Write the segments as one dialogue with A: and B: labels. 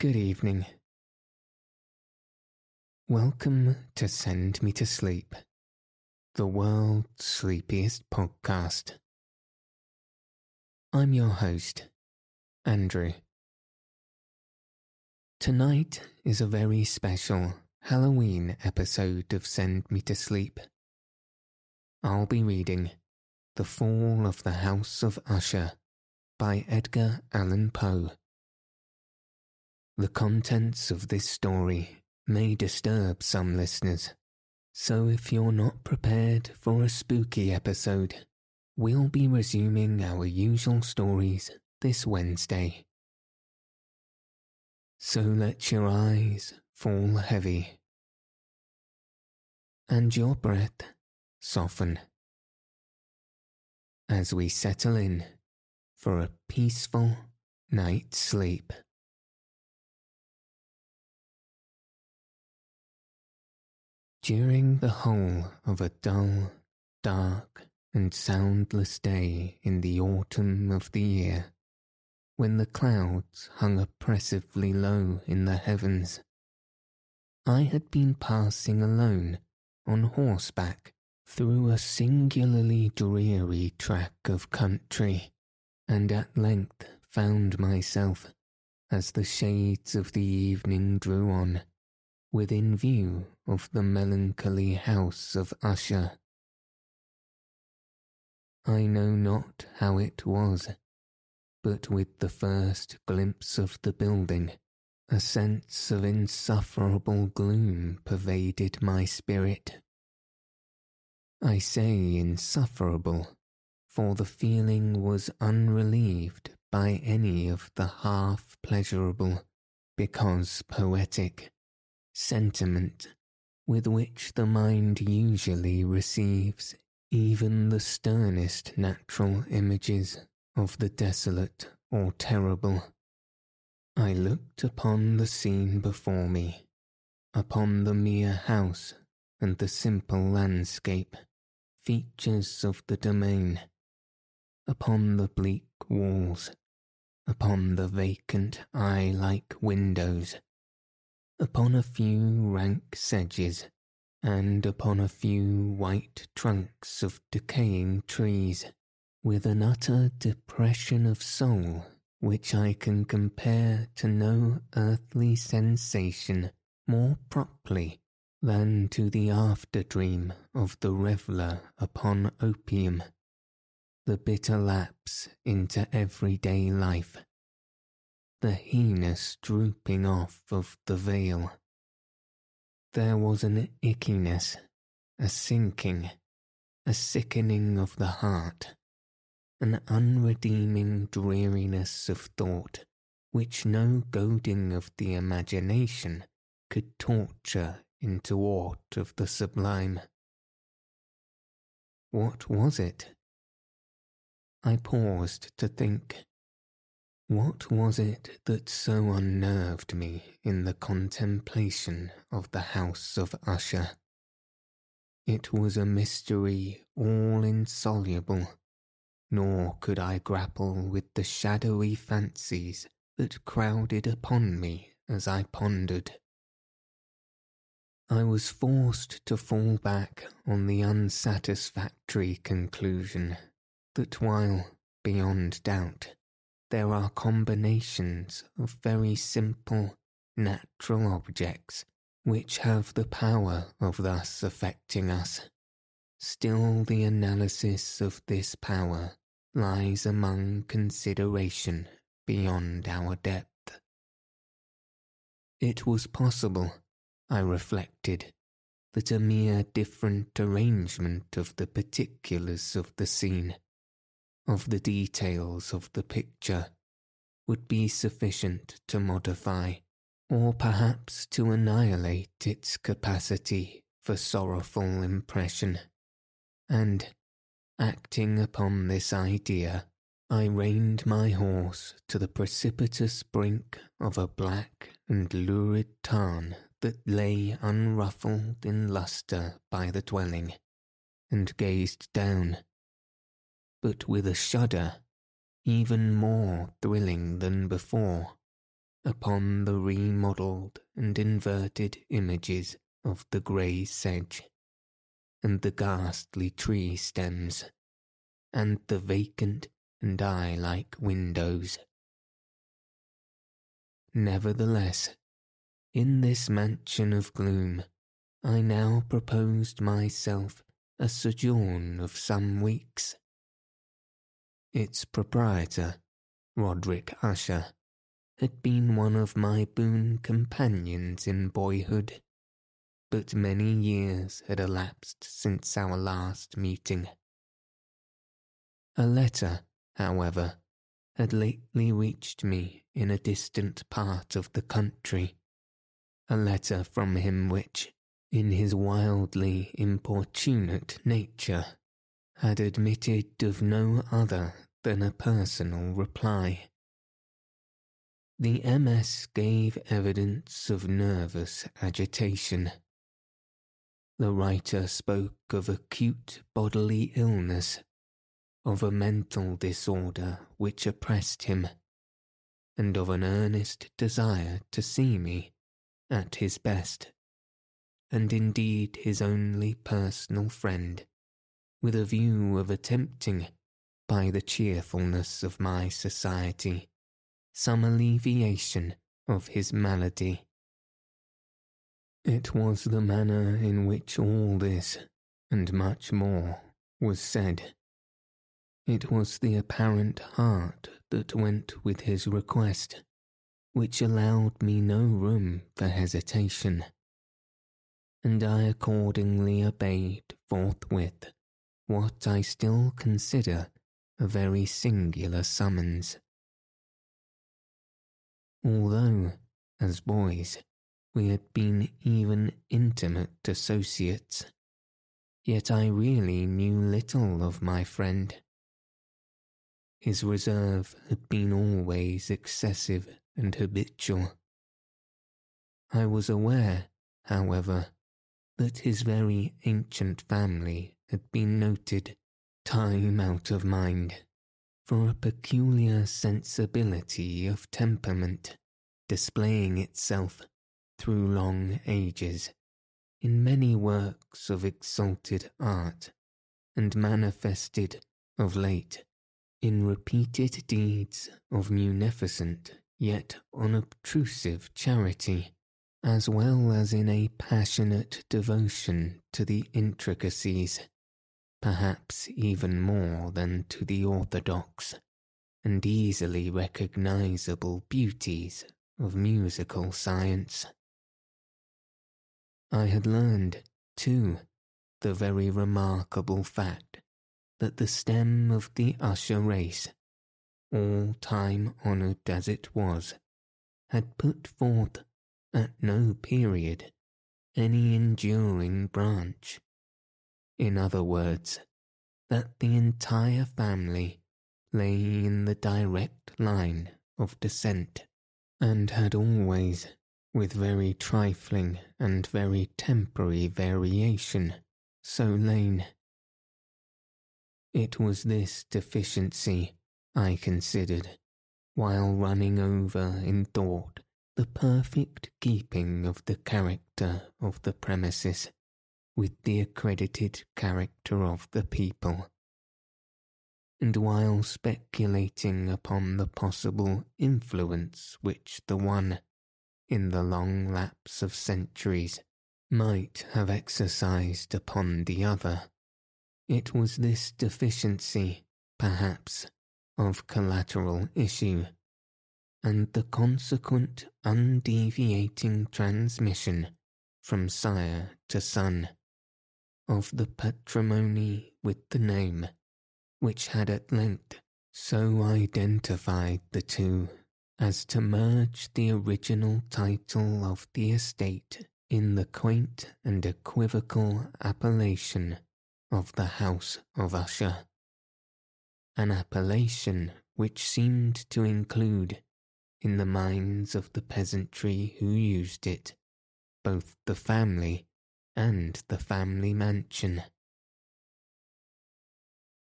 A: Good evening. Welcome to Send Me to Sleep, the world's sleepiest podcast. I'm your host, Andrew. Tonight is a very special Halloween episode of Send Me to Sleep. I'll be reading The Fall of the House of Usher by Edgar Allan Poe. The contents of this story may disturb some listeners, so if you're not prepared for a spooky episode, we'll be resuming our usual stories this Wednesday. So let your eyes fall heavy and your breath soften as we settle in for a peaceful night's sleep. During the whole of a dull, dark, and soundless day in the autumn of the year, when the clouds hung oppressively low in the heavens, I had been passing alone on horseback through a singularly dreary tract of country, and at length found myself, as the shades of the evening drew on, within view of the melancholy house of Usher. I know not how it was, but with the first glimpse of the building, a sense of insufferable gloom pervaded my spirit. I say insufferable, for the feeling was unrelieved by any of the half pleasurable, because poetic, sentiment with which the mind usually receives even the sternest natural images of the desolate or terrible. I looked upon the scene before me, upon the mere house and the simple landscape, features of the domain, upon the bleak walls, upon the vacant eye like windows, upon a few rank sedges, and upon a few white trunks of decaying trees, with an utter depression of soul which I can compare to no earthly sensation more properly than to the after dream of the reveller upon opium, the bitter lapse into everyday life the heinous drooping off of the veil. There was an ickiness, a sinking, a sickening of the heart, an unredeeming dreariness of thought which no goading of the imagination could torture into aught of the sublime. What was it? I paused to think. What was it that so unnerved me in the contemplation of the house of Usher? It was a mystery all insoluble, nor could I grapple with the shadowy fancies that crowded upon me as I pondered. I was forced to fall back on the unsatisfactory conclusion that while, beyond doubt, there are combinations of very simple, natural objects which have the power of thus affecting us. Still, the analysis of this power lies among consideration beyond our depth. It was possible, I reflected, that a mere different arrangement of the particulars of the scene of the details of the picture would be sufficient to modify, or perhaps to annihilate its capacity for sorrowful impression. And, acting upon this idea, I reined my horse to the precipitous brink of a black and lurid tarn that lay unruffled in lustre by the dwelling, and gazed down, but with a shudder even more thrilling than before, upon the remodelled and inverted images of the grey sedge, and the ghastly tree stems, and the vacant and eye-like windows. Nevertheless, in this mansion of gloom, I now proposed myself a sojourn of some weeks. Its proprietor, Roderick Usher, had been one of my boon companions in boyhood, but many years had elapsed since our last meeting. A letter, however, had lately reached me in a distant part of the country, a letter from him which, in his wildly importunate nature, had admitted of no other than a personal reply. The MS gave evidence of nervous agitation. The writer spoke of acute bodily illness, of a mental disorder which oppressed him, and of an earnest desire to see me at his best, and indeed his only personal friend with a view of attempting, by the cheerfulness of my society, some alleviation of his malady. It was the manner in which all this, and much more, was said. It was the apparent heart that went with his request, which allowed me no room for hesitation, and I accordingly obeyed forthwith what I still consider a very singular summons. Although, as boys, we had been even intimate associates, yet I really knew little of my friend. His reserve had been always excessive and habitual. I was aware, however, that his very ancient family had been noted, time out of mind, for a peculiar sensibility of temperament, displaying itself through long ages in many works of exalted art, and manifested of late in repeated deeds of munificent yet unobtrusive charity, as well as in a passionate devotion to the intricacies perhaps even more than to the orthodox and easily recognizable beauties of musical science. I had learned, too, the very remarkable fact that the stem of the Usher race, all time honoured as it was, had put forth at no period any enduring branch in other words, that the entire family lay in the direct line of descent, and had always, with very trifling and very temporary variation, so lain. It was this deficiency, I considered, while running over in thought the perfect keeping of the character of the premises with the accredited character of the people. And while speculating upon the possible influence which the one, in the long lapse of centuries, might have exercised upon the other, it was this deficiency, perhaps, of collateral issue, and the consequent undeviating transmission from sire to son of the patrimony with the name, which had at length so identified the two as to merge the original title of the estate in the quaint and equivocal appellation of the House of Usher. An appellation which seemed to include, in the minds of the peasantry who used it, both the family and the family mansion.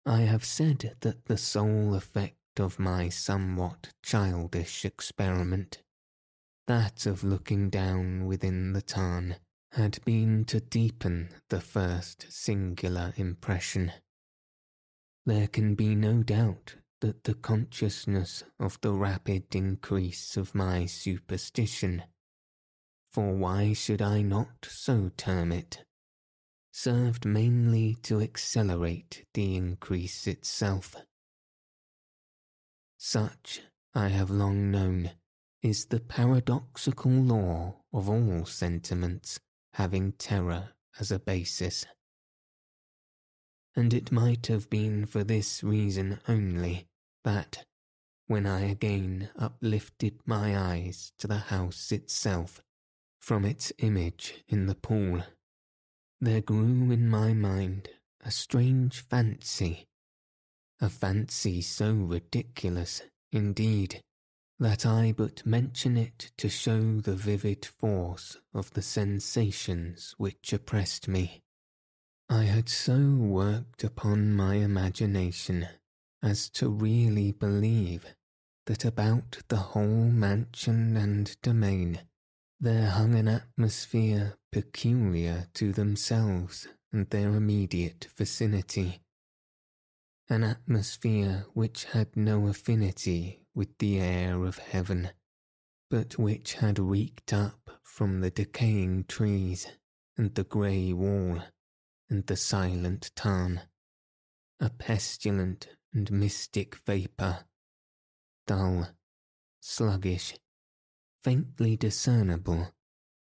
A: I have said that the sole effect of my somewhat childish experiment, that of looking down within the tarn, had been to deepen the first singular impression. There can be no doubt that the consciousness of the rapid increase of my superstition, for why should I not so term it, served mainly to accelerate the increase itself. Such, I have long known, is the paradoxical law of all sentiments having terror as a basis. And it might have been for this reason only that, when I again uplifted my eyes to the house itself from its image in the pool, there grew in my mind a strange fancy, a fancy so ridiculous, indeed, that I but mention it to show the vivid force of the sensations which oppressed me. I had so worked upon my imagination as to really believe that about the whole mansion and domain there hung an atmosphere peculiar to themselves and their immediate vicinity, an atmosphere which had no affinity with the air of heaven, but which had reeked up from the decaying trees and the grey wall and the silent tarn, a pestilent and mystic vapour, dull, sluggish, faintly discernible,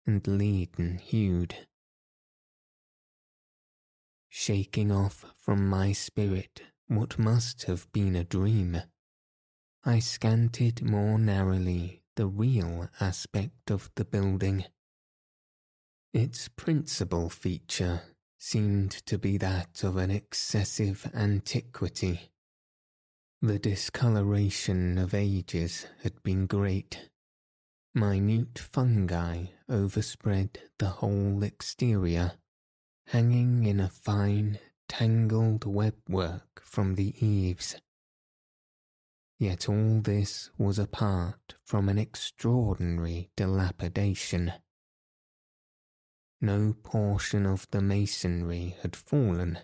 A: and leaden hued. Shaking off from my spirit what must have been a dream, I scanted more narrowly the real aspect of the building. Its principal feature seemed to be that of an excessive antiquity. The discoloration of ages had been great. Minute fungi overspread the whole exterior, hanging in a fine, tangled webwork from the eaves Yet all this was apart from an extraordinary dilapidation. No portion of the masonry had fallen,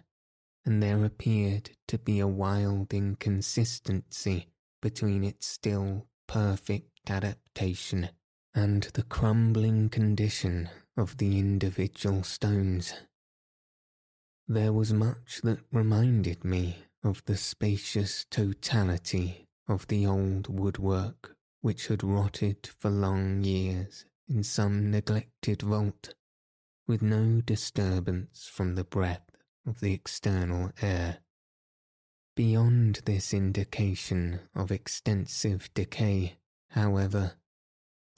A: and there appeared to be a wild inconsistency between its still perfect adaptation and the crumbling condition of the individual stones. There was much that reminded me of the spacious totality of the old woodwork which had rotted for long years in some neglected vault, with no disturbance from the breath of the external air. Beyond this indication of extensive decay, however,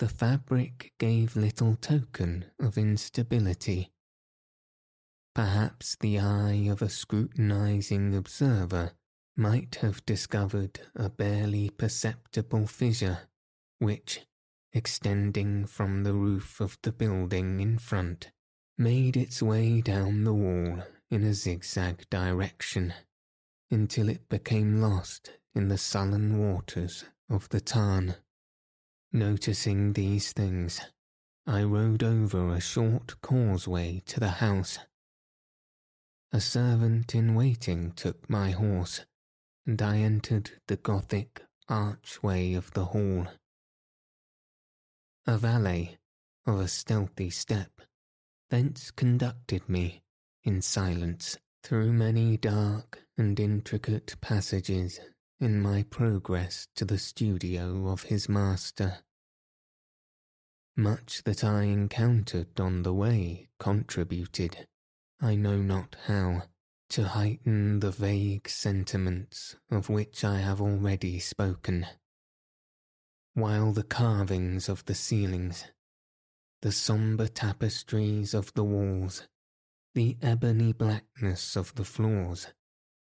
A: the fabric gave little token of instability. Perhaps the eye of a scrutinizing observer might have discovered a barely perceptible fissure which, extending from the roof of the building in front, made its way down the wall in a zigzag direction until it became lost in the sullen waters of the tarn. Noticing these things, I rode over a short causeway to the house. A servant in waiting took my horse and I entered the Gothic archway of the hall. A valet, of a stealthy step, thence conducted me, in silence, through many dark and intricate passages in my progress to the studio of his master. Much that I encountered on the way contributed, I know not how, to heighten the vague sentiments of which I have already spoken. while the carvings of the ceilings, the sombre tapestries of the walls, the ebony blackness of the floors,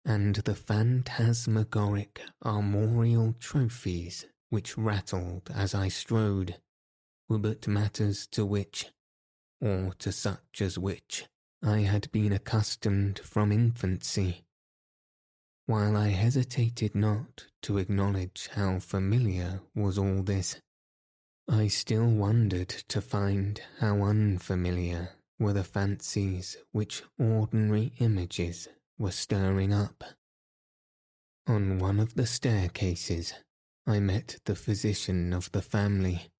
A: and the phantasmagoric armorial trophies which rattled as I strode, were but matters to which, or to such as which, I had been accustomed from infancy. While I hesitated not to acknowledge how familiar was all this, I still wondered to find how unfamiliar were the fancies which ordinary images were stirring up. On one of the staircases, I met the physician of the family.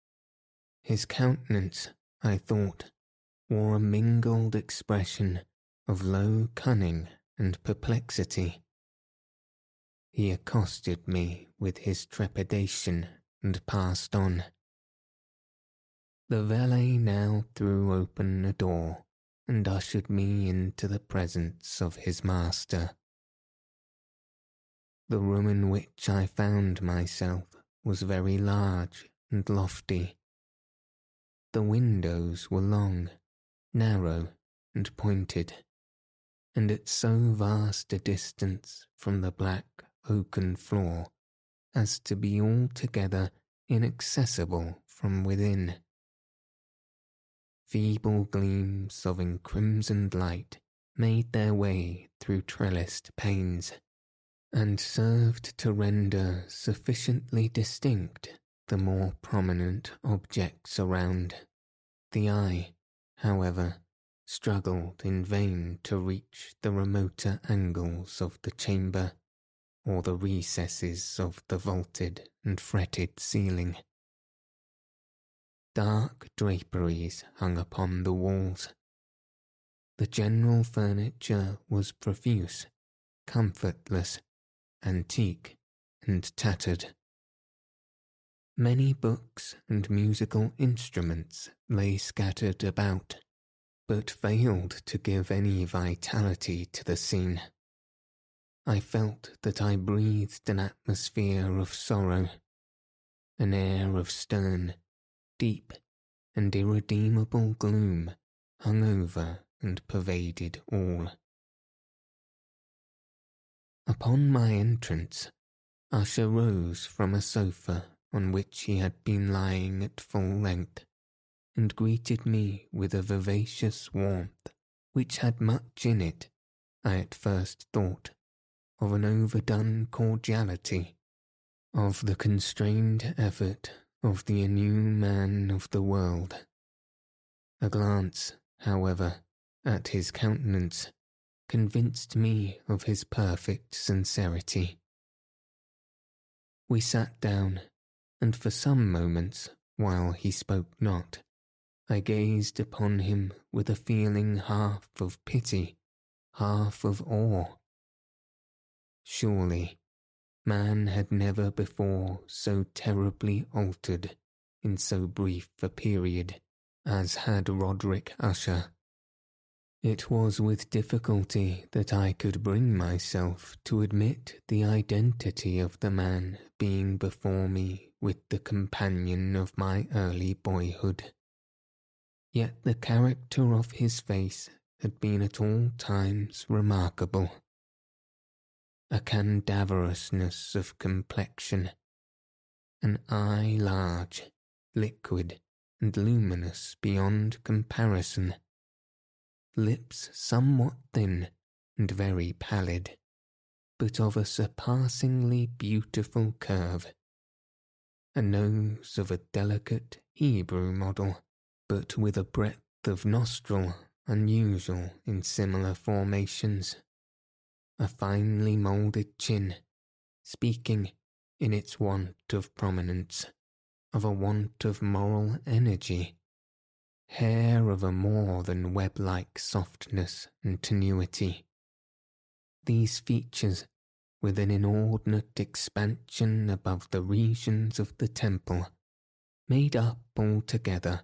A: His countenance, I thought, wore a mingled expression of low cunning and perplexity. He accosted me with his trepidation and passed on. The valet now threw open a door and ushered me into the presence of his master. The room in which I found myself was very large and lofty. The windows were long, narrow, and pointed, and at so vast a distance from the black oaken floor as to be altogether inaccessible from within feeble gleams of encrimsoned light made their way through trellised panes, and served to render sufficiently distinct the more prominent objects around. The eye, however, struggled in vain to reach the remoter angles of the chamber or the recesses of the vaulted and fretted ceiling. Dark draperies hung upon the walls. The general furniture was profuse, comfortless, antique, and tattered. Many books and musical instruments lay scattered about, but failed to give any vitality to the scene. I felt that I breathed an atmosphere of sorrow, an air of stern, deep and irredeemable gloom hung over and pervaded all. Upon my entrance, Usher rose from a sofa on which he had been lying at full length, and greeted me with a vivacious warmth which had much in it, I at first thought, of an overdone cordiality, of the constrained effort of the new man of the world. A glance, however, at his countenance convinced me of his perfect sincerity. We sat down, and for some moments, while he spoke not, I gazed upon him with a feeling half of pity, half of awe. Surely Man had never before so terribly altered in so brief a period as had Roderick Usher. It was with difficulty that I could bring myself to admit the identity of the man being before me with the companion of my early boyhood. Yet the character of his face had been at all times remarkable a cadaverousness of complexion, an eye large, liquid, and luminous beyond comparison, lips somewhat thin and very pallid, but of a surpassingly beautiful curve, a nose of a delicate Hebrew model, but with a breadth of nostril unusual in similar formations a finely moulded chin, speaking, in its want of prominence, of a want of moral energy, hair of a more than web like softness and tenuity. These features, with an inordinate expansion above the regions of the temple, made up altogether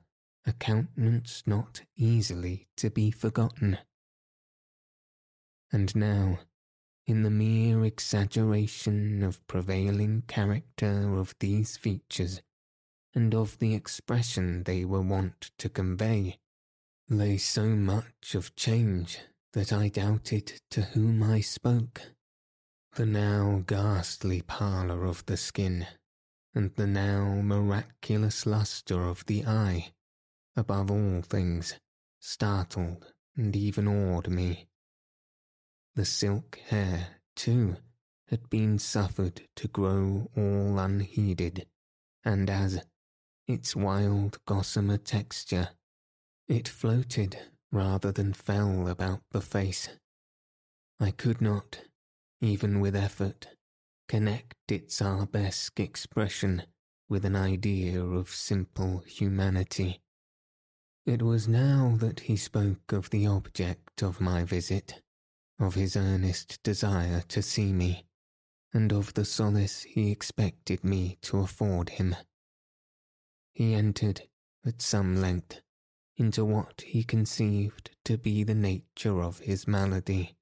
A: a countenance not easily to be forgotten. And now, in the mere exaggeration of prevailing character of these features, and of the expression they were wont to convey, lay so much of change that I doubted to whom I spoke. The now ghastly pallor of the skin, and the now miraculous lustre of the eye, above all things, startled and even awed me. The silk hair, too, had been suffered to grow all unheeded, and as its wild gossamer texture, it floated rather than fell about the face. I could not, even with effort, connect its arabesque expression with an idea of simple humanity. It was now that he spoke of the object of my visit, of his earnest desire to see me, and of the solace he expected me to afford him. He entered, at some length, into what he conceived to be the nature of his malady.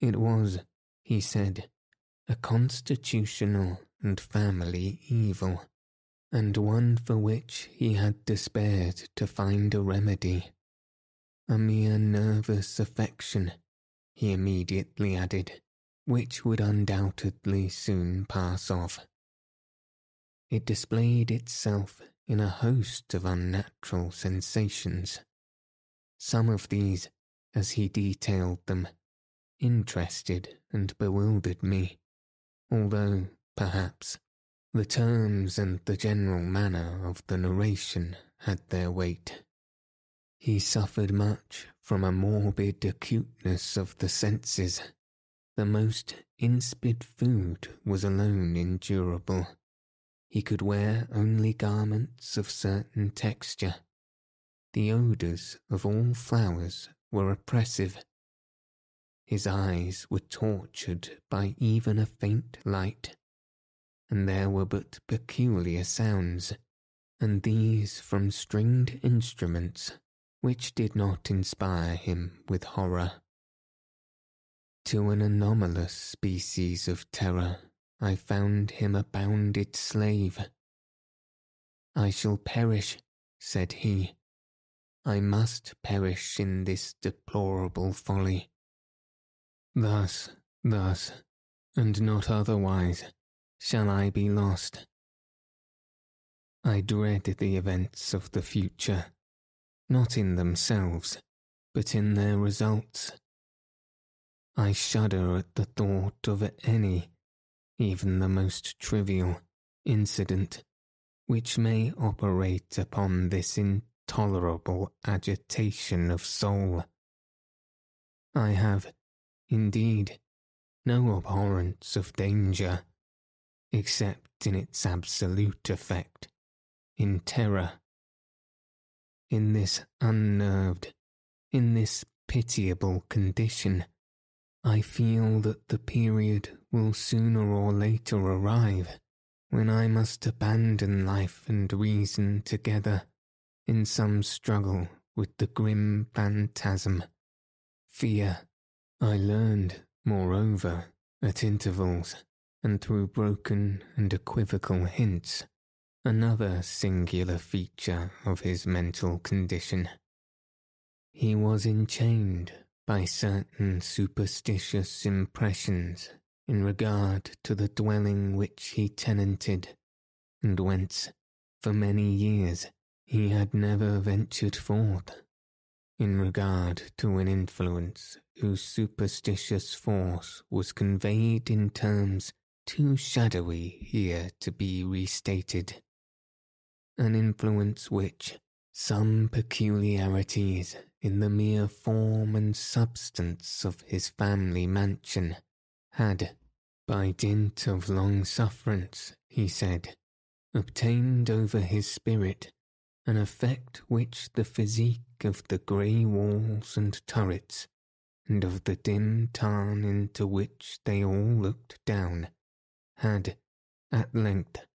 A: It was, he said, a constitutional and family evil, and one for which he had despaired to find a remedy. A mere nervous affection, he immediately added, which would undoubtedly soon pass off. It displayed itself in a host of unnatural sensations. Some of these, as he detailed them, interested and bewildered me, although, perhaps, the terms and the general manner of the narration had their weight. He suffered much from a morbid acuteness of the senses. The most insipid food was alone endurable he could wear only garments of certain texture. The odours of all flowers were oppressive. His eyes were tortured by even a faint light, and there were but peculiar sounds, and these from stringed instruments which did not inspire him with horror. To an anomalous species of terror I found him a bounded slave. I shall perish, said he. I must perish in this deplorable folly. Thus, thus, and not otherwise, shall I be lost. I dread the events of the future, not in themselves, but in their results. I shudder at the thought of any even the most trivial, incident which may operate upon this intolerable agitation of soul. I have, indeed, no abhorrence of danger, except in its absolute effect, in terror. In this unnerved, in this pitiable condition, I feel that the period will sooner or later arrive when I must abandon life and reason together in some struggle with the grim phantasm. Fear, I learned, moreover, at intervals and through broken and equivocal hints, another singular feature of his mental condition. He was enchained by certain superstitious impressions in regard to the dwelling which he tenanted, and whence, for many years, he had never ventured forth, in regard to an influence whose superstitious force was conveyed in terms too shadowy here to be restated. An influence which, some peculiarities in the mere form and substance of his family mansion had, by dint of long sufferance, he said, obtained over his spirit an effect which the physique of the grey walls and turrets, and of the dim tarn into which they all looked down, had, at length,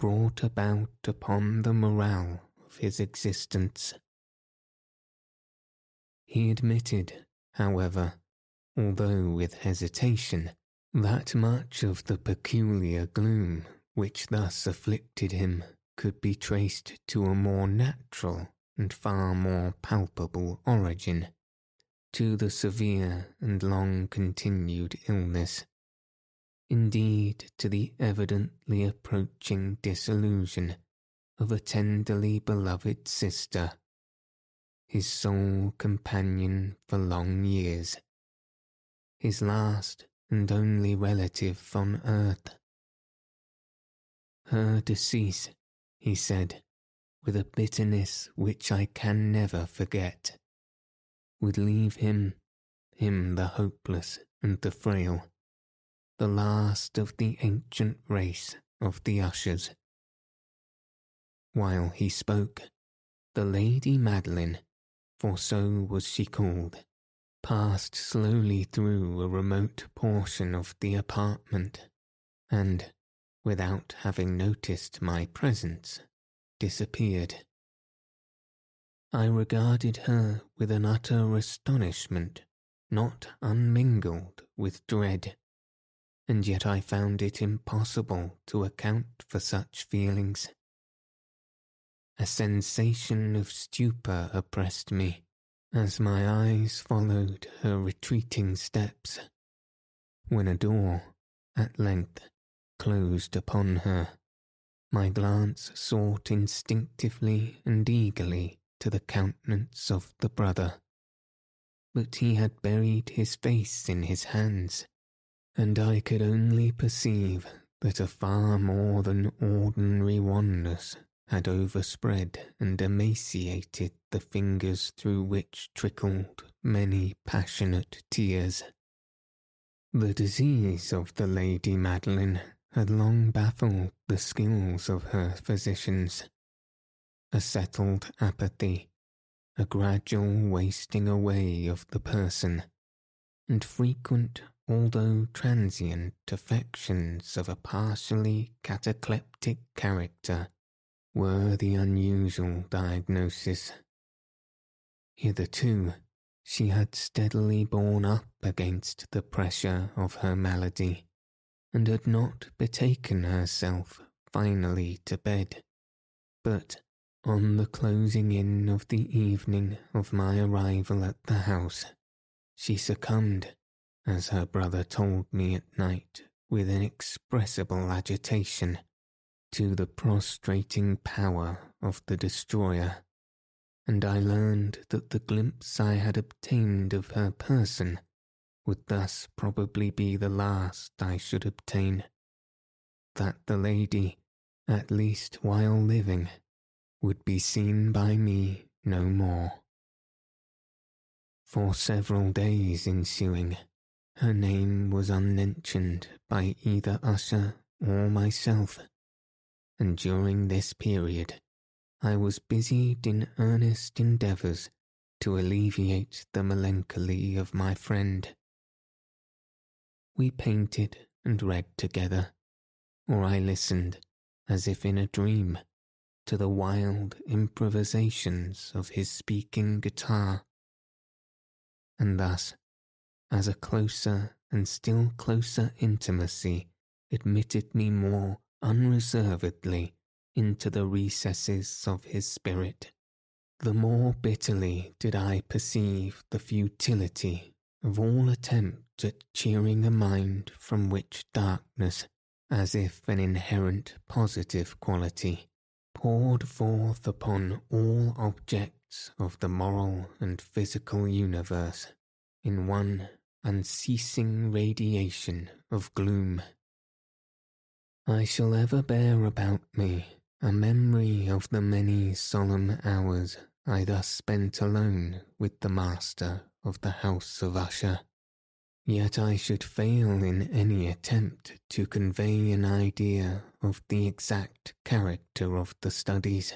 A: brought about upon the morale of his existence. He admitted, however, although with hesitation, that much of the peculiar gloom which thus afflicted him could be traced to a more natural and far more palpable origin, to the severe and long continued illness. Indeed, to the evidently approaching disillusion of a tenderly beloved sister, his sole companion for long years, his last and only relative on earth. Her decease, he said, with a bitterness which I can never forget, would leave him, him the hopeless and the frail, the last of the ancient race of the ushers. While he spoke, the Lady Madeline, for so was she called, passed slowly through a remote portion of the apartment, and, without having noticed my presence, disappeared. I regarded her with an utter astonishment, not unmingled with dread, and yet I found it impossible to account for such feelings. A sensation of stupor oppressed me as my eyes followed her retreating steps, when a door, at length, closed upon her. My glance sought instinctively and eagerly to the countenance of the brother. But he had buried his face in his hands, and I could only perceive that a far more than ordinary wanness had overspread and emaciated the fingers through which trickled many passionate tears. The disease of the Lady Madeline had long baffled the skills of her physicians. A settled apathy, a gradual wasting away of the person, and frequent although transient affections of a partially cataleptic character were the unusual diagnosis. Hitherto, she had steadily borne up against the pressure of her malady, and had not betaken herself finally to bed. But on the closing in of the evening of my arrival at the house, she succumbed, as her brother told me at night with inexpressible agitation to the prostrating power of the destroyer, and I learned that the glimpse I had obtained of her person would thus probably be the last I should obtain. That the lady, at least while living, would be seen by me no more. For several days ensuing, her name was unmentioned by either Usher or myself and during this period I was busied in earnest endeavours to alleviate the melancholy of my friend. We painted and read together, or I listened, as if in a dream, to the wild improvisations of his speaking guitar. And thus, as a closer and still closer intimacy admitted me more unreservedly into the recesses of his spirit, the more bitterly did I perceive the futility of all attempt at cheering a mind from which darkness, as if an inherent positive quality, poured forth upon all objects of the moral and physical universe in one unceasing radiation of gloom I shall ever bear about me a memory of the many solemn hours I thus spent alone with the master of the house of Usher. Yet I should fail in any attempt to convey an idea of the exact character of the studies,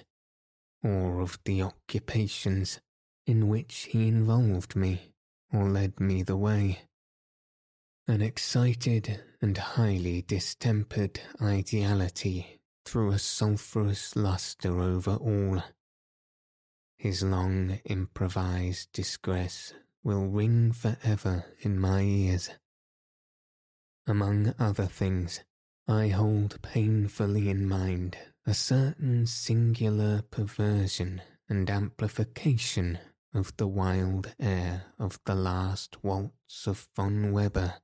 A: or of the occupations in which he involved me or led me the way. An excited and highly distempered ideality threw a sulphurous lustre over all. His long improvised distress will ring for ever in my ears. Among other things, I hold painfully in mind a certain singular perversion and amplification of the wild air of the last waltz of von Weber.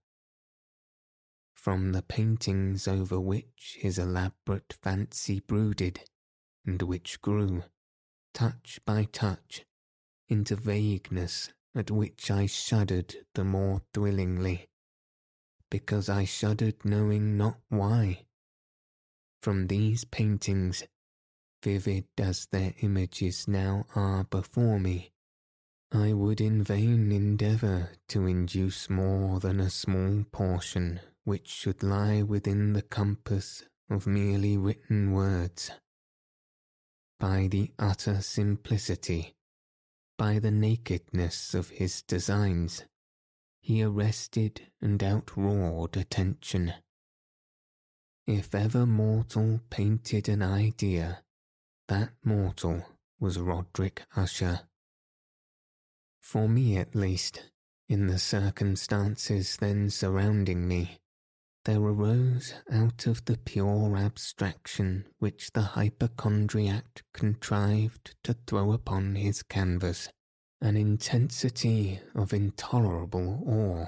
A: From the paintings over which his elaborate fancy brooded, and which grew, touch by touch, into vagueness at which I shuddered the more thrillingly, because I shuddered knowing not why. From these paintings, vivid as their images now are before me, I would in vain endeavour to induce more than a small portion which should lie within the compass of merely written words. By the utter simplicity, by the nakedness of his designs, he arrested and outroared attention. If ever mortal painted an idea, that mortal was Roderick Usher. For me at least, in the circumstances then surrounding me, there arose out of the pure abstraction which the hypochondriac contrived to throw upon his canvas an intensity of intolerable awe,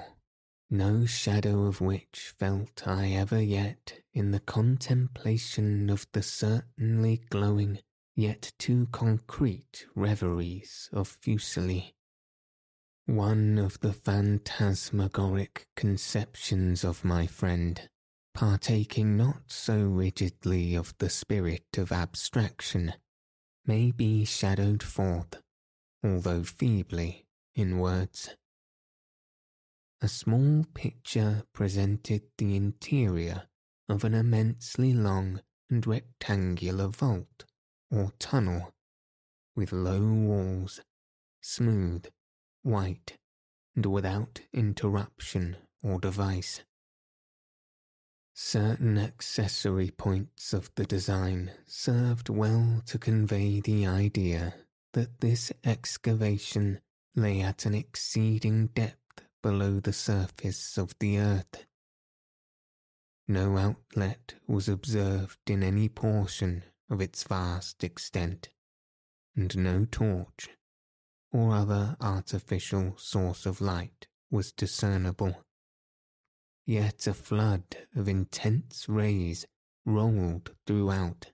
A: no shadow of which felt I ever yet in the contemplation of the certainly glowing yet too concrete reveries of Fuseli one of the phantasmagoric conceptions of my friend, partaking not so rigidly of the spirit of abstraction, may be shadowed forth, although feebly, in words. A small picture presented the interior of an immensely long and rectangular vault or tunnel, with low walls, smooth white, and without interruption or device. Certain accessory points of the design served well to convey the idea that this excavation lay at an exceeding depth below the surface of the earth. No outlet was observed in any portion of its vast extent, and no torch or other artificial source of light was discernible. Yet a flood of intense rays rolled throughout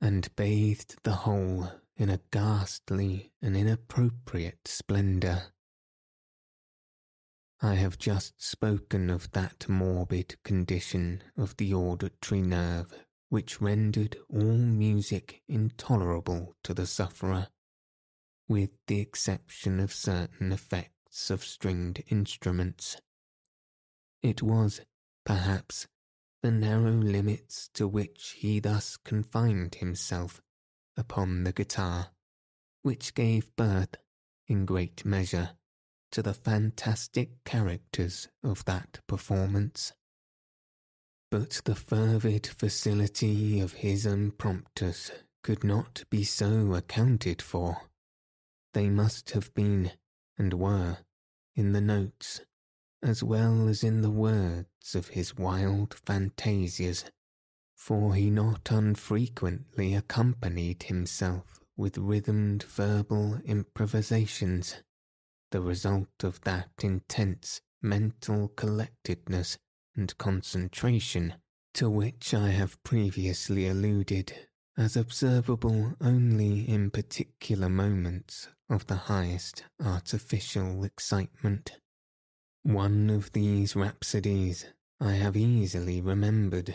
A: and bathed the whole in a ghastly and inappropriate splendour. I have just spoken of that morbid condition of the auditory nerve which rendered all music intolerable to the sufferer with the exception of certain effects of stringed instruments. It was, perhaps, the narrow limits to which he thus confined himself upon the guitar, which gave birth, in great measure, to the fantastic characters of that performance. But the fervid facility of his impromptus could not be so accounted for they must have been, and were, in the notes, as well as in the words of his wild fantasias, for he not unfrequently accompanied himself with rhythmed verbal improvisations, the result of that intense mental collectedness and concentration to which I have previously alluded as observable only in particular moments of the highest artificial excitement. One of these rhapsodies I have easily remembered.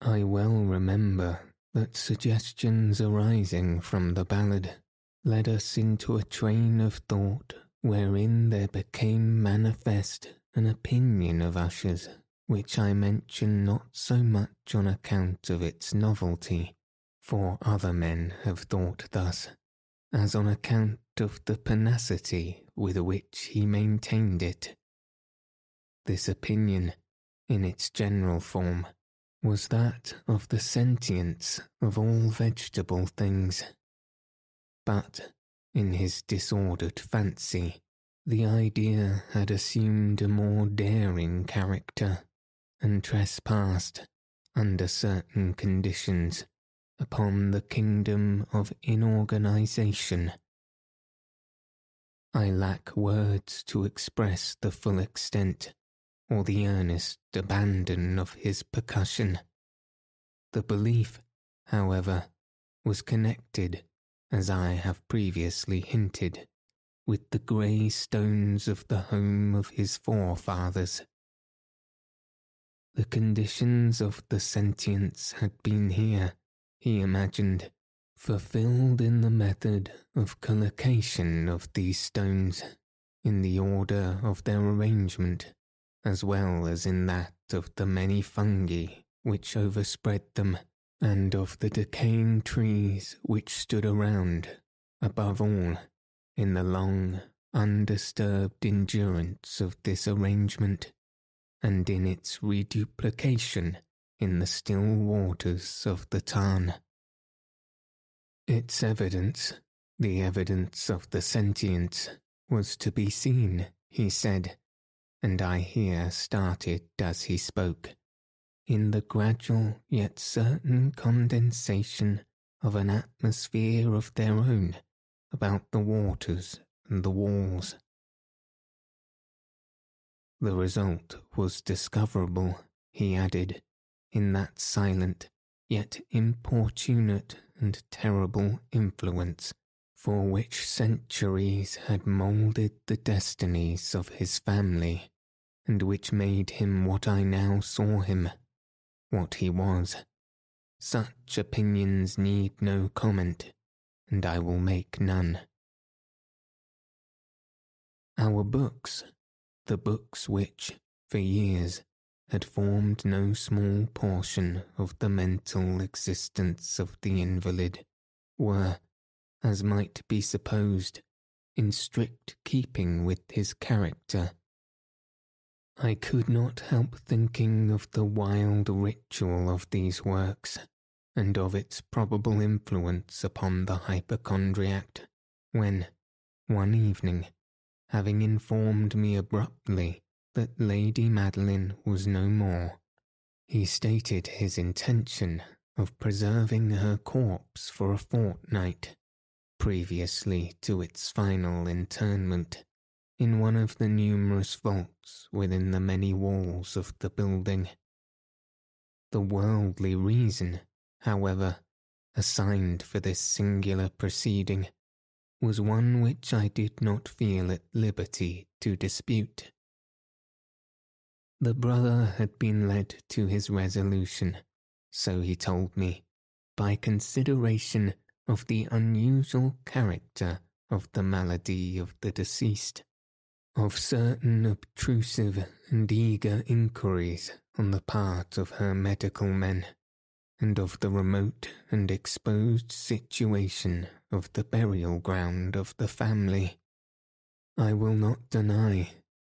A: I well remember that suggestions arising from the ballad led us into a train of thought wherein there became manifest an opinion of Usher's which I mention not so much on account of its novelty, for other men have thought thus, as on account of the pertinacity with which he maintained it. This opinion, in its general form, was that of the sentience of all vegetable things. But, in his disordered fancy, the idea had assumed a more daring character, and trespassed, under certain conditions, upon the kingdom of inorganization. I lack words to express the full extent or the earnest abandon of his percussion. The belief, however, was connected, as I have previously hinted, with the grey stones of the home of his forefathers. The conditions of the sentience had been here, he imagined, fulfilled in the method of collocation of these stones, in the order of their arrangement, as well as in that of the many fungi which overspread them, and of the decaying trees which stood around, above all, in the long, undisturbed endurance of this arrangement, and in its reduplication in the still waters of the Tarn. Its evidence, the evidence of the sentience, was to be seen, he said, and I here started as he spoke, in the gradual yet certain condensation of an atmosphere of their own about the waters and the walls. The result was discoverable, he added, in that silent yet importunate and terrible influence for which centuries had moulded the destinies of his family, and which made him what I now saw him, what he was. Such opinions need no comment, and I will make none. Our books, the books which, for years, had formed no small portion of the mental existence of the invalid, were, as might be supposed, in strict keeping with his character. I could not help thinking of the wild ritual of these works, and of its probable influence upon the hypochondriac, when, one evening, having informed me abruptly that Lady Madeline was no more, he stated his intention of preserving her corpse for a fortnight, previously to its final interment, in one of the numerous vaults within the many walls of the building. The worldly reason, however, assigned for this singular proceeding was one which I did not feel at liberty to dispute. The brother had been led to his resolution, so he told me, by consideration of the unusual character of the malady of the deceased, of certain obtrusive and eager inquiries on the part of her medical men, and of the remote and exposed situation of the burial ground of the family. I will not deny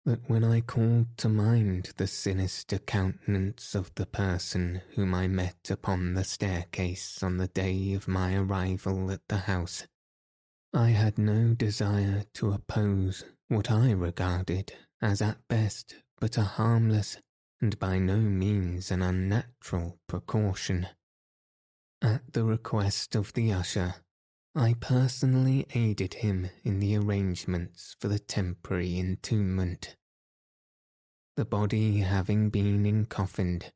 A: that when I called to mind the sinister countenance of the person whom I met upon the staircase on the day of my arrival at the house, I had no desire to oppose what I regarded as at best but a harmless and by no means an unnatural precaution. At the request of the usher, I personally aided him in the arrangements for the temporary entombment. The body having been encoffined,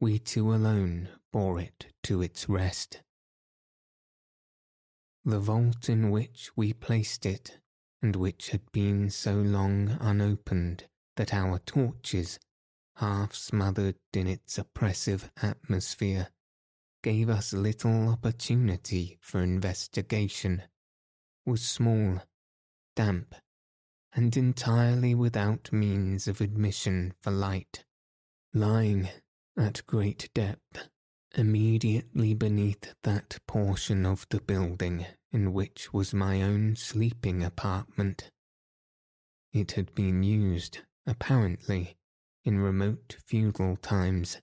A: we two alone bore it to its rest. The vault in which we placed it, and which had been so long unopened that our torches, half smothered in its oppressive atmosphere, gave us little opportunity for investigation, was small, damp, and entirely without means of admission for light, lying at great depth immediately beneath that portion of the building in which was my own sleeping apartment. It had been used, apparently, in remote feudal times,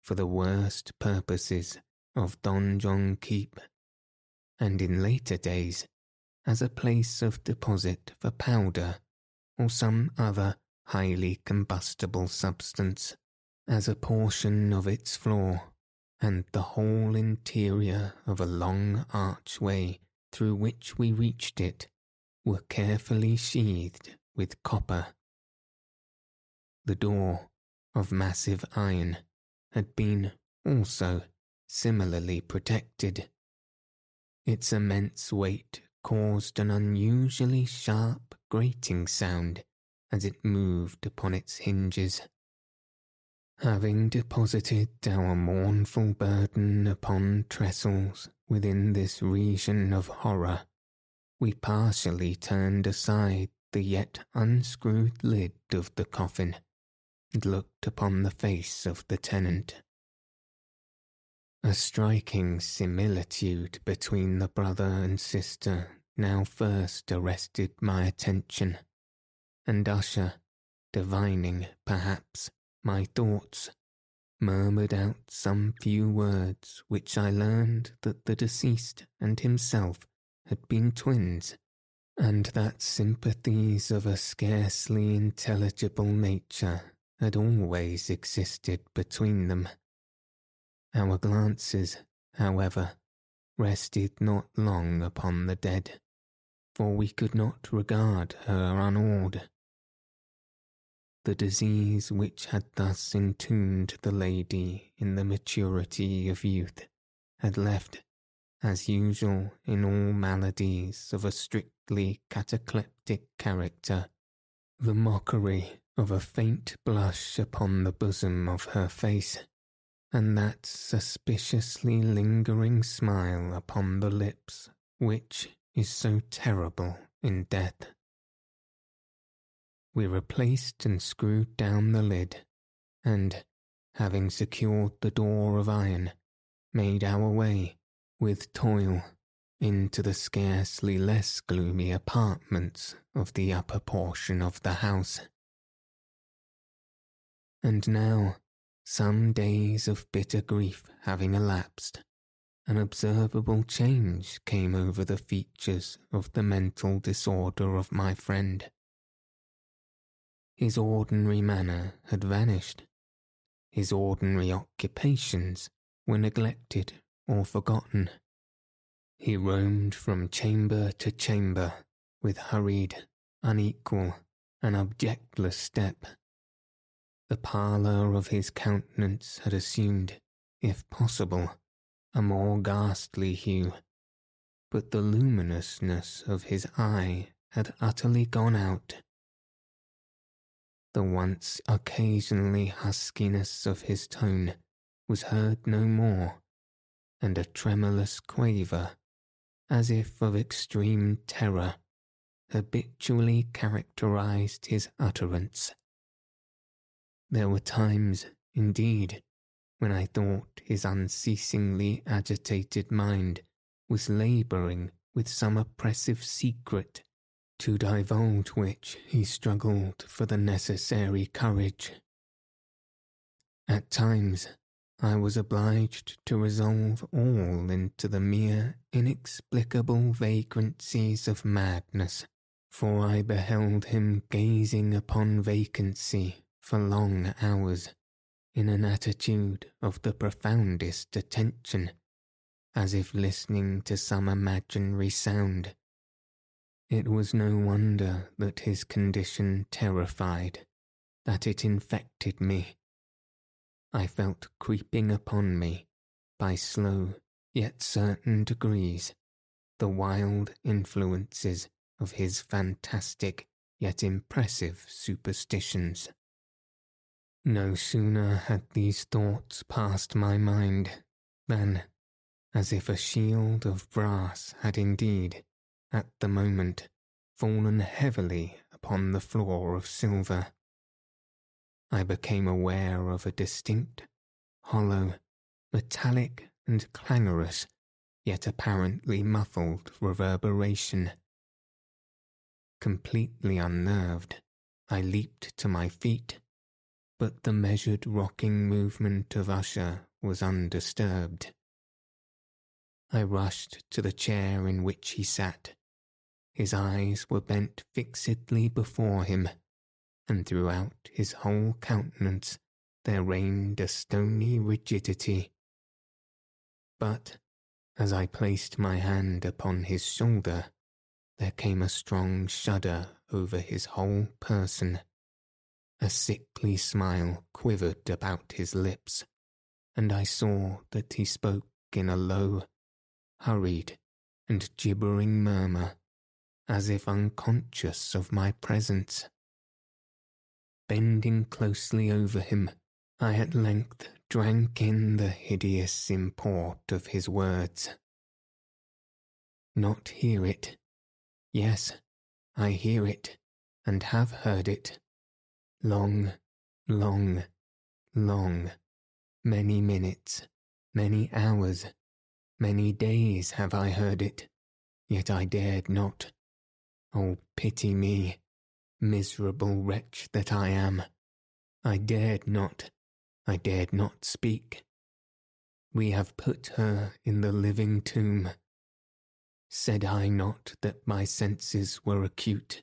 A: for the worst purposes of donjon keep, and in later days as a place of deposit for powder or some other highly combustible substance, as a portion of its floor and the whole interior of a long archway through which we reached it were carefully sheathed with copper. The door, of massive iron, had been also similarly protected. Its immense weight caused an unusually sharp grating sound as it moved upon its hinges. Having deposited our mournful burden upon trestles within this region of horror, we partially turned aside the yet unscrewed lid of the coffin and looked upon the face of the tenant. A striking similitude between the brother and sister now first arrested my attention, and Usher, divining, perhaps, my thoughts, murmured out some few words which I learned that the deceased and himself had been twins, and that sympathies of a scarcely intelligible nature had always existed between them. Our glances, however, rested not long upon the dead, for we could not regard her unawed. The disease which had thus entombed the lady in the maturity of youth had left, as usual in all maladies of a strictly cataleptic character, the mockery of a faint blush upon the bosom of her face, and that suspiciously lingering smile upon the lips which is so terrible in death. We replaced and screwed down the lid, and, having secured the door of iron, made our way, with toil, into the scarcely less gloomy apartments of the upper portion of the house. And now, some days of bitter grief having elapsed, an observable change came over the features of the mental disorder of my friend. His ordinary manner had vanished. His ordinary occupations were neglected or forgotten. He roamed from chamber to chamber with hurried, unequal, and objectless step. The pallor of his countenance had assumed, if possible, a more ghastly hue, but the luminousness of his eye had utterly gone out the once occasionally huskiness of his tone was heard no more, and a tremulous quaver, as if of extreme terror, habitually characterized his utterance. There were times, indeed, when I thought his unceasingly agitated mind was labouring with some oppressive secret to divulge which he struggled for the necessary courage. At times, I was obliged to resolve all into the mere inexplicable vagrancies of madness, for I beheld him gazing upon vacancy for long hours in an attitude of the profoundest attention, as if listening to some imaginary sound it was no wonder that his condition terrified, that it infected me. I felt creeping upon me, by slow yet certain degrees, the wild influences of his fantastic yet impressive superstitions. No sooner had these thoughts passed my mind than, as if a shield of brass had indeed at the moment, fallen heavily upon the floor of silver. I became aware of a distinct, hollow, metallic and clangorous, yet apparently muffled reverberation. Completely unnerved, I leaped to my feet, but the measured rocking movement of Usher was undisturbed. I rushed to the chair in which he sat his eyes were bent fixedly before him, and throughout his whole countenance there reigned a stony rigidity, But as I placed my hand upon his shoulder, there came a strong shudder over his whole person. A sickly smile quivered about his lips, and I saw that he spoke in a low, hurried, and gibbering murmur, as if unconscious of my presence. Bending closely over him, I at length drank in the hideous import of his words. Not hear it. Yes, I hear it, and have heard it. Long, long, long, many minutes, many hours, many days have I heard it, yet I dared not. Oh, pity me, miserable wretch that I am. I dared not. I dared not speak. We have put her in the living tomb. Said I not that my senses were acute?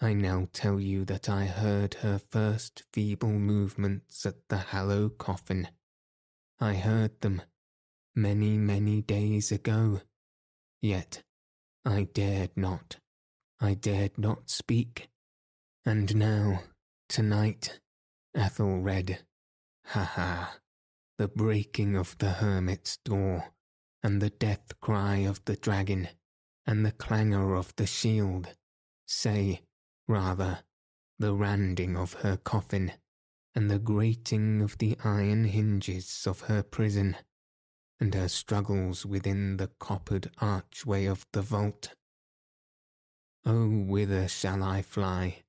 A: I now tell you that I heard her first feeble movements at the hollow coffin. I heard them many, many days ago. Yet I dared not. I dared not speak. And now, tonight, Ethelred, Ha ha! The breaking of the hermit's door, and the death cry of the dragon, and the clangour of the shield. Say, rather, the randing of her coffin, and the grating of the iron hinges of her prison, and her struggles within the coppered archway of the vault. Oh, whither shall I fly?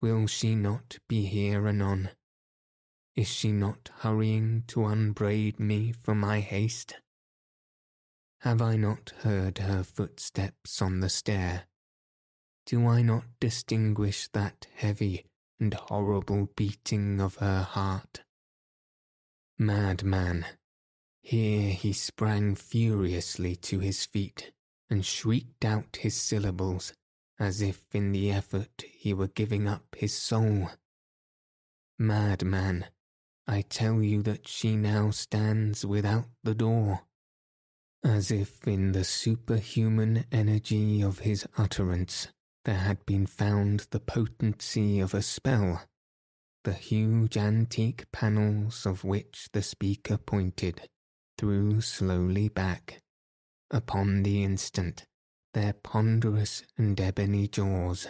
A: Will she not be here anon? Is she not hurrying to unbraid me for my haste? Have I not heard her footsteps on the stair? Do I not distinguish that heavy and horrible beating of her heart? Madman! Here he sprang furiously to his feet and shrieked out his syllables as if in the effort he were giving up his soul. Madman! I tell you that she now stands without the door, as if in the superhuman energy of his utterance there had been found the potency of a spell, the huge antique panels of which the speaker pointed threw slowly back, upon the instant, their ponderous and ebony jaws.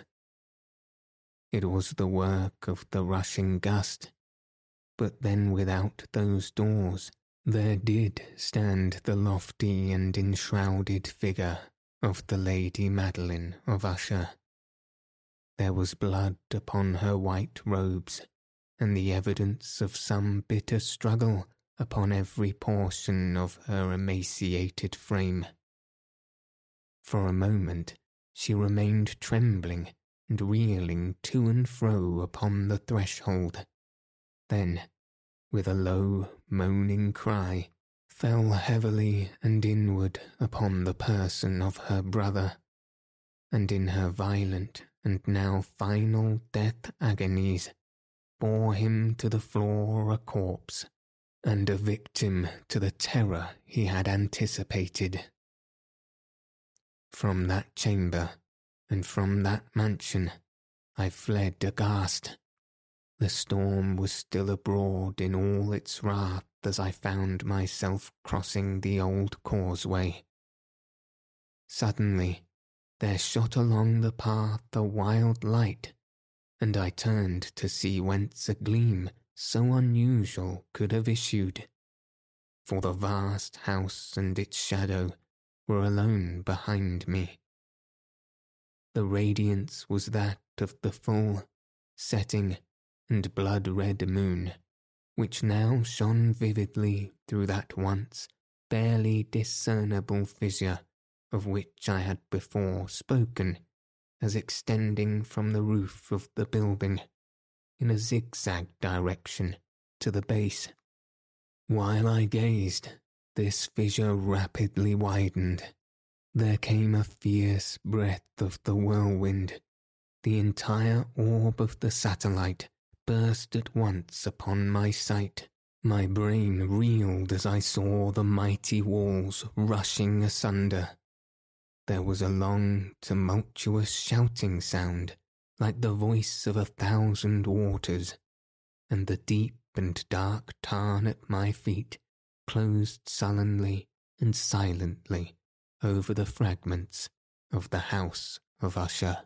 A: It was the work of the rushing gust but then without those doors there did stand the lofty and enshrouded figure of the Lady Madeline of Usher. There was blood upon her white robes, and the evidence of some bitter struggle upon every portion of her emaciated frame. For a moment she remained trembling and reeling to and fro upon the threshold then, with a low, moaning cry, fell heavily and inward upon the person of her brother, and in her violent and now final death agonies, bore him to the floor a corpse, and a victim to the terror he had anticipated. From that chamber, and from that mansion, I fled aghast, the storm was still abroad in all its wrath as I found myself crossing the old causeway. Suddenly, there shot along the path a wild light, and I turned to see whence a gleam so unusual could have issued. For the vast house and its shadow were alone behind me. The radiance was that of the full, setting, and blood red moon, which now shone vividly through that once barely discernible fissure of which I had before spoken as extending from the roof of the building in a zigzag direction to the base. While I gazed, this fissure rapidly widened. There came a fierce breath of the whirlwind. The entire orb of the satellite burst at once upon my sight, My brain reeled as I saw the mighty walls rushing asunder. There was a long, tumultuous shouting sound, like the voice of a thousand waters, and the deep and dark tarn at my feet closed sullenly and silently over the fragments of the house of Usher.